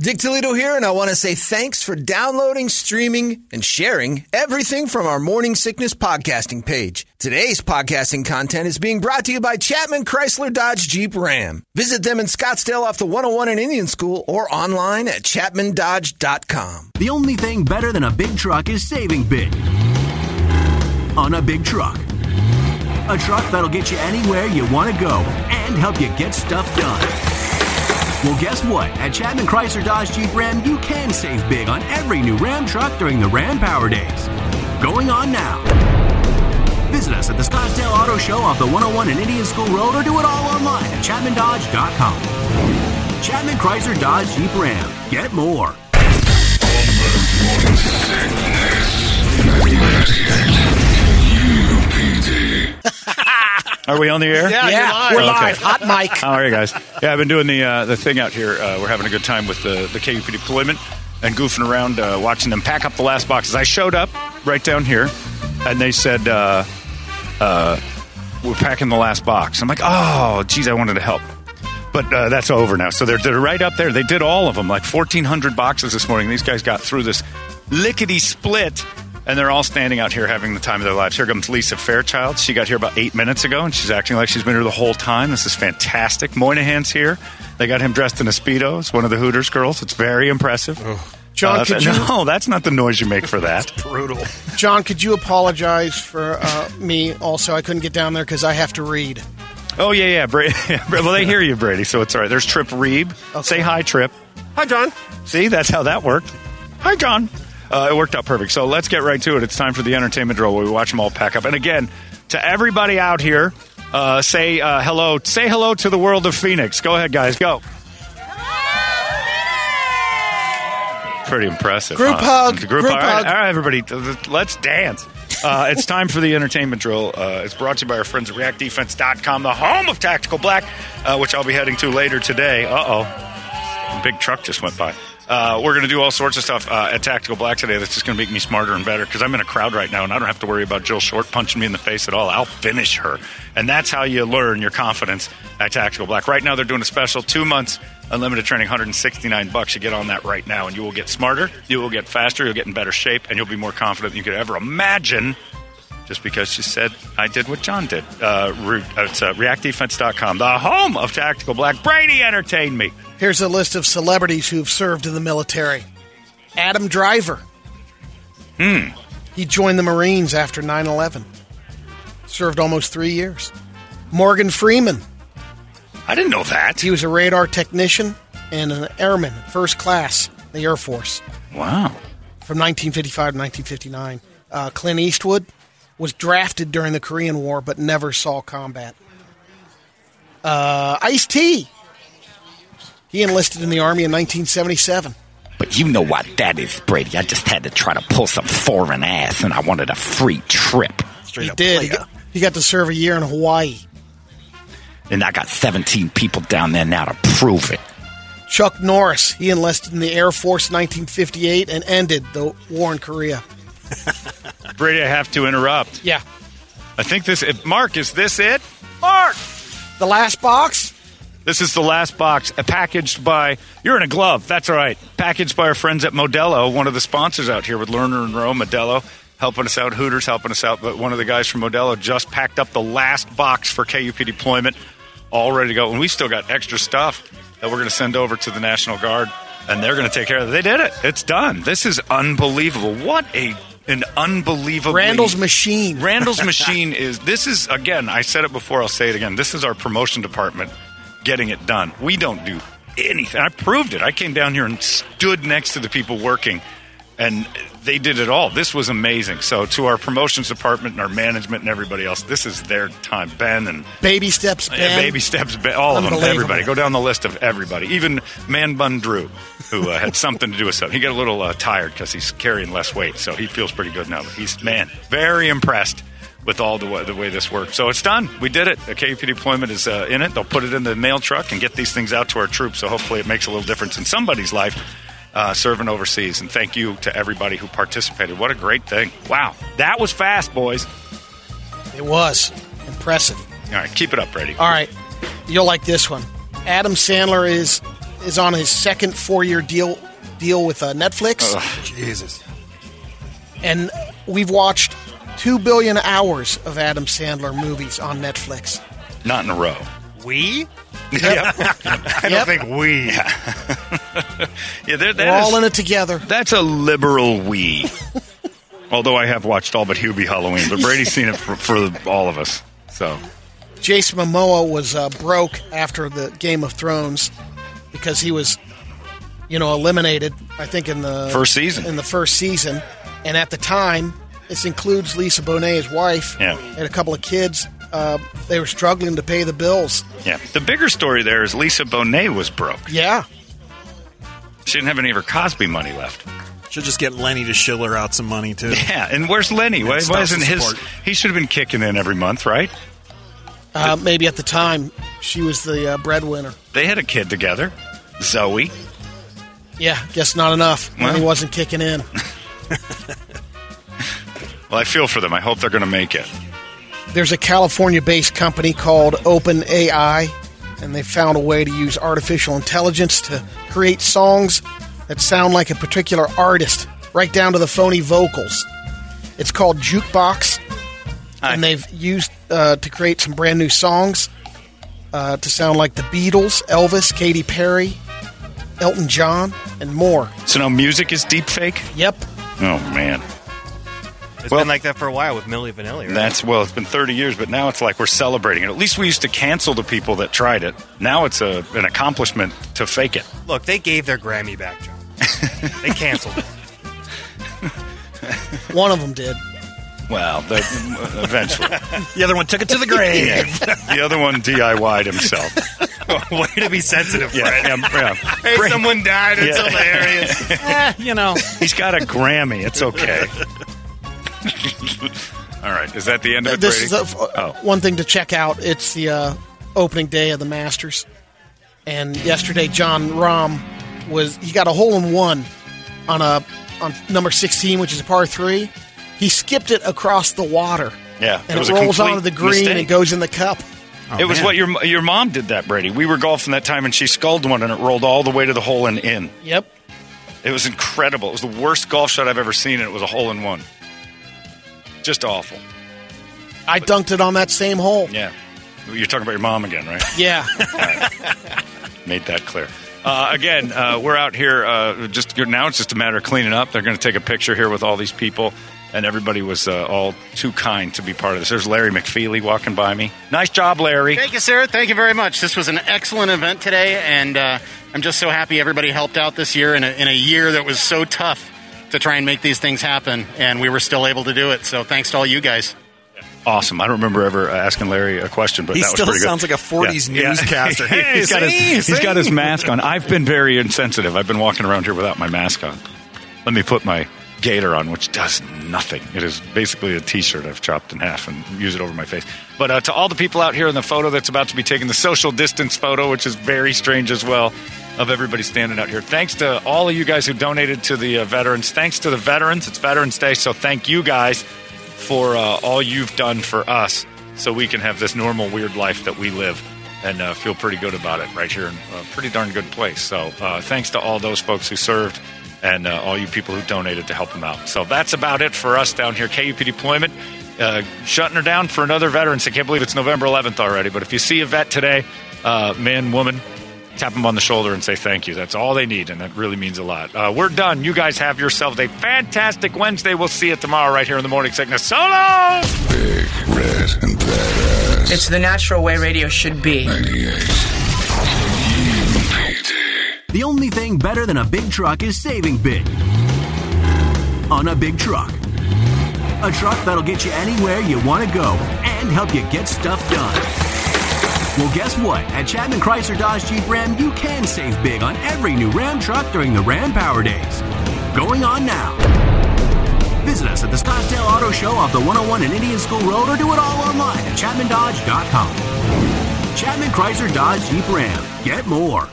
Dick Toledo here, and I want to say thanks for downloading, streaming, and sharing everything from our Morning Sickness podcasting page. Today's podcasting content is being brought to you by Chapman Chrysler Dodge Jeep Ram. Visit them in Scottsdale off the 101 in Indian School or online at chapmandodge.com. The only thing better than a big truck is saving big on a big truck. A truck that'll get you anywhere you want to go and help you get stuff done. Well, guess what? At Chapman Chrysler Dodge Jeep Ram, you can save big on every new Ram truck during the Ram Power Days. Going on now. Visit us at the Scottsdale Auto Show off the 101 and Indian School Road or do it all online at ChapmanDodge.com. Chapman Chrysler Dodge Jeep Ram. Get more. Are we on the air? Yeah, Yeah, you're we're live. live. Hot mic. How are you guys? Yeah, I've been doing the uh, the thing out here. Uh, we're having a good time with the the KUP deployment and goofing around, uh, watching them pack up the last boxes. I showed up right down here, and they said, uh, uh, "We're packing the last box." I'm like, "Oh, geez, I wanted to help." But uh, that's over now. So they're, they're right up there. They did all of them, like 1,400 boxes this morning. These guys got through this lickety split, and they're all standing out here having the time of their lives. Here comes Lisa Fairchild. She got here about eight minutes ago, and she's acting like she's been here the whole time. This is fantastic. Moynihan's here. They got him dressed in a Speedos, one of the Hooters girls. It's very impressive. John, Uh, could you- No, that's not the noise you make for that. Brutal. John, could you apologize for uh, me? Also, I couldn't get down there because I have to read. Oh, yeah, yeah. Brady. well, they hear you, Brady, so it's all right. There's Trip Reeb. Say hi, Trip. Hi, John. See, that's how that worked. Hi, John. Uh, it worked out perfect. So let's get right to it. It's time for the entertainment drill where we watch them all pack up. And again, to everybody out here, uh, say uh, hello. Say hello to the world of Phoenix. Go ahead, guys. Go. Pretty impressive. Group huh? hug. Group, Group hug. All right, hug. all right, everybody. Let's dance. Uh, it's time for the entertainment drill. Uh, it's brought to you by our friends at ReactDefense.com, the home of Tactical Black, uh, which I'll be heading to later today. Uh oh. Big truck just went by. Uh, we're going to do all sorts of stuff uh, at Tactical Black today that's just going to make me smarter and better because I'm in a crowd right now and I don't have to worry about Jill Short punching me in the face at all. I'll finish her. And that's how you learn your confidence at Tactical Black. Right now, they're doing a special two months unlimited training, 169 bucks. You get on that right now and you will get smarter, you will get faster, you'll get in better shape, and you'll be more confident than you could ever imagine just because she said I did what John did. Uh, re- uh, it's uh, reactdefense.com, the home of Tactical Black. Brady, entertain me. Here's a list of celebrities who've served in the military. Adam Driver. Hmm. He joined the Marines after 9 11. Served almost three years. Morgan Freeman. I didn't know that. He was a radar technician and an airman, first class, in the Air Force. Wow. from 1955 to 1959. Uh, Clint Eastwood was drafted during the Korean War but never saw combat. Uh, Ice T. He enlisted in the Army in 1977. But you know what that is, Brady. I just had to try to pull some foreign ass, and I wanted a free trip. he did. He got, he got to serve a year in Hawaii. And I got 17 people down there now to prove it. Chuck Norris. He enlisted in the Air Force in 1958 and ended the war in Korea. Brady, I have to interrupt. Yeah. I think this. If, Mark, is this it? Mark! The last box? This is the last box, uh, packaged by. You're in a glove. That's all right. Packaged by our friends at Modelo, one of the sponsors out here with Lerner and Rowe. Modelo helping us out. Hooters helping us out. But one of the guys from Modelo just packed up the last box for KUP deployment, all ready to go. And we still got extra stuff that we're going to send over to the National Guard, and they're going to take care of it. They did it. It's done. This is unbelievable. What a an unbelievable Randall's Machine. Randall's machine is this is again, I said it before, I'll say it again. This is our promotion department getting it done. We don't do anything. I proved it. I came down here and stood next to the people working and they did it all. This was amazing. So to our promotions department and our management and everybody else, this is their time. Ben and Baby Steps Ben. yeah, baby steps, Ben, all of them, everybody. Go down the list of everybody. Even Man Bun Drew, who uh, had something to do with something. He got a little uh, tired because he's carrying less weight, so he feels pretty good now. But he's man, very impressed with all the way, the way this worked. So it's done. We did it. The KUP deployment is uh, in it. They'll put it in the mail truck and get these things out to our troops. So hopefully it makes a little difference in somebody's life. Uh, serving overseas, and thank you to everybody who participated. What a great thing! Wow, that was fast, boys. It was. Impressive. All right, keep it up, Brady. All right. You'll like this one. Adam Sandler is is on his second four-year deal deal with uh, Netflix, Jesus. and we've watched two billion hours of Adam Sandler movies on Netflix. Not in a row. We? Yep. I don't think we. yeah, there, We're that all is- in it together. That's a liberal we. Although I have watched all but Hubie Halloween, but Brady's seen it for, for all of us. So Jason Momoa was uh, broke after the Game of Thrones because he was, you know, eliminated. I think in the First season. In the first season, and at the time, this includes Lisa Bonet, his wife, Yeah. and a couple of kids. Uh, they were struggling to pay the bills. yeah, the bigger story there is Lisa Bonet was broke. Yeah, She didn't have any of her Cosby money left. She'll just get Lenny to shiller out some money too. Yeah, and where's Lenny? Why, why isn't his? He should have been kicking in every month, right? uh, maybe at the time she was the uh, breadwinner. They had a kid together, Zoe. Yeah, guess not enough. Well. Money wasn't kicking in. Well, I feel for them. I hope they're going to make it. There's a California-based company called OpenAI, and they found a way to use artificial intelligence to create songs that sound like a particular artist, right down to the phony vocals. It's called Jukebox, and they've used uh, to create some brand new songs uh, to sound like the Beatles, Elvis, Katy Perry, Elton John, and more. So now music is deep fake. Yep. Oh man, It's Well- been like that for a while with Milli Vanilli. Right? that's well. It's been 30 years, but now it's like we're celebrating it. At least we used to cancel the people that tried it. Now it's a an accomplishment to fake it. Look, they gave their Grammy back, John. they canceled it. One of them did. Well, the, eventually. The other one took it to the grave. Yeah. The other one DIY'd himself. Way to be sensitive, Yeah, Fred. yeah, yeah. Hey, Bring- someone died. It's Yeah. hilarious. Eh, you know. He's got a Grammy. It's okay. All right. Is that the end of it, This Brady? is the, f- oh. one thing to check out. It's the uh, opening day of the Masters, and yesterday Jon Rahm was he got a hole in one on a on number sixteen, which is a par three. He skipped it across the water, Yeah. and was it, rolls complete onto the green mistake. and goes in the cup. it was man. what your your mom did that, Brady. We were golfing that time, and she sculled one, and it rolled all the way to the hole and in. Yep. It was incredible. It was the worst golf shot I've ever seen, and it was a hole in one. Just awful. I dunked it on that same hole. Yeah. You're talking about your mom again, right? Yeah. Made that clear. Uh, again, uh, we're out here. Uh, just now, it's just a matter of cleaning up. They're going to take a picture here with all these people, and everybody was uh, all too kind to be part of this. There's Larry McFeelie walking by me. Nice job, Larry. Thank you, sir. Thank you very much. This was an excellent event today, and uh, I'm just so happy everybody helped out this year in a, in a year that was so tough to try and make these things happen, and we were still able to do it. So thanks to all you guys. Awesome. I don't remember ever uh, asking Larry a question, but He that was still pretty good. sounds like a 40s newscaster. Hey, he's got, his, see, he's got his mask on. I've been very insensitive. I've been walking around here without my mask on. Let me put my gator on, which does nothing. It is basically a T-shirt I've chopped in half and use it over my face. But uh, to all the people out here in the photo that's about to be taken, the social distance photo, which is very strange as well, of everybody standing out here. Thanks to all of you guys who donated to the uh, veterans. Thanks to the veterans. It's Veterans Day, so thank you guys for uh, all you've done for us so we can have this normal, weird life that we live and uh, feel pretty good about it right here in a pretty darn good place. So, uh, thanks to all those folks who served and uh, all you people who donated to help them out. So, that's about it for us down here. KUP Deployment, uh, shutting her down for another veterans. I can't believe it's November 11th already, but if you see a vet today, man, woman, tap them on the shoulder and say thank you. That's all they need, and that really means a lot. Uh, we're done. You guys have yourselves a fantastic Wednesday. We'll see you tomorrow right here in the morning sickness. So long! Big, red, and badass. It's the natural way radio should be. 98. The only thing better than a big truck is saving big. On a big truck. A truck that'll get you anywhere you want to go and help you get stuff done. Well, guess what? At Chapman Chrysler Dodge Jeep Ram, you can save big on every new Ram truck during the Ram Power Days. Going on now. Visit us at the Scottsdale Auto Show off the 101 and Indian School Road or do it all online at ChapmanDodge.com. Chapman Chrysler Dodge Jeep Ram. Get more.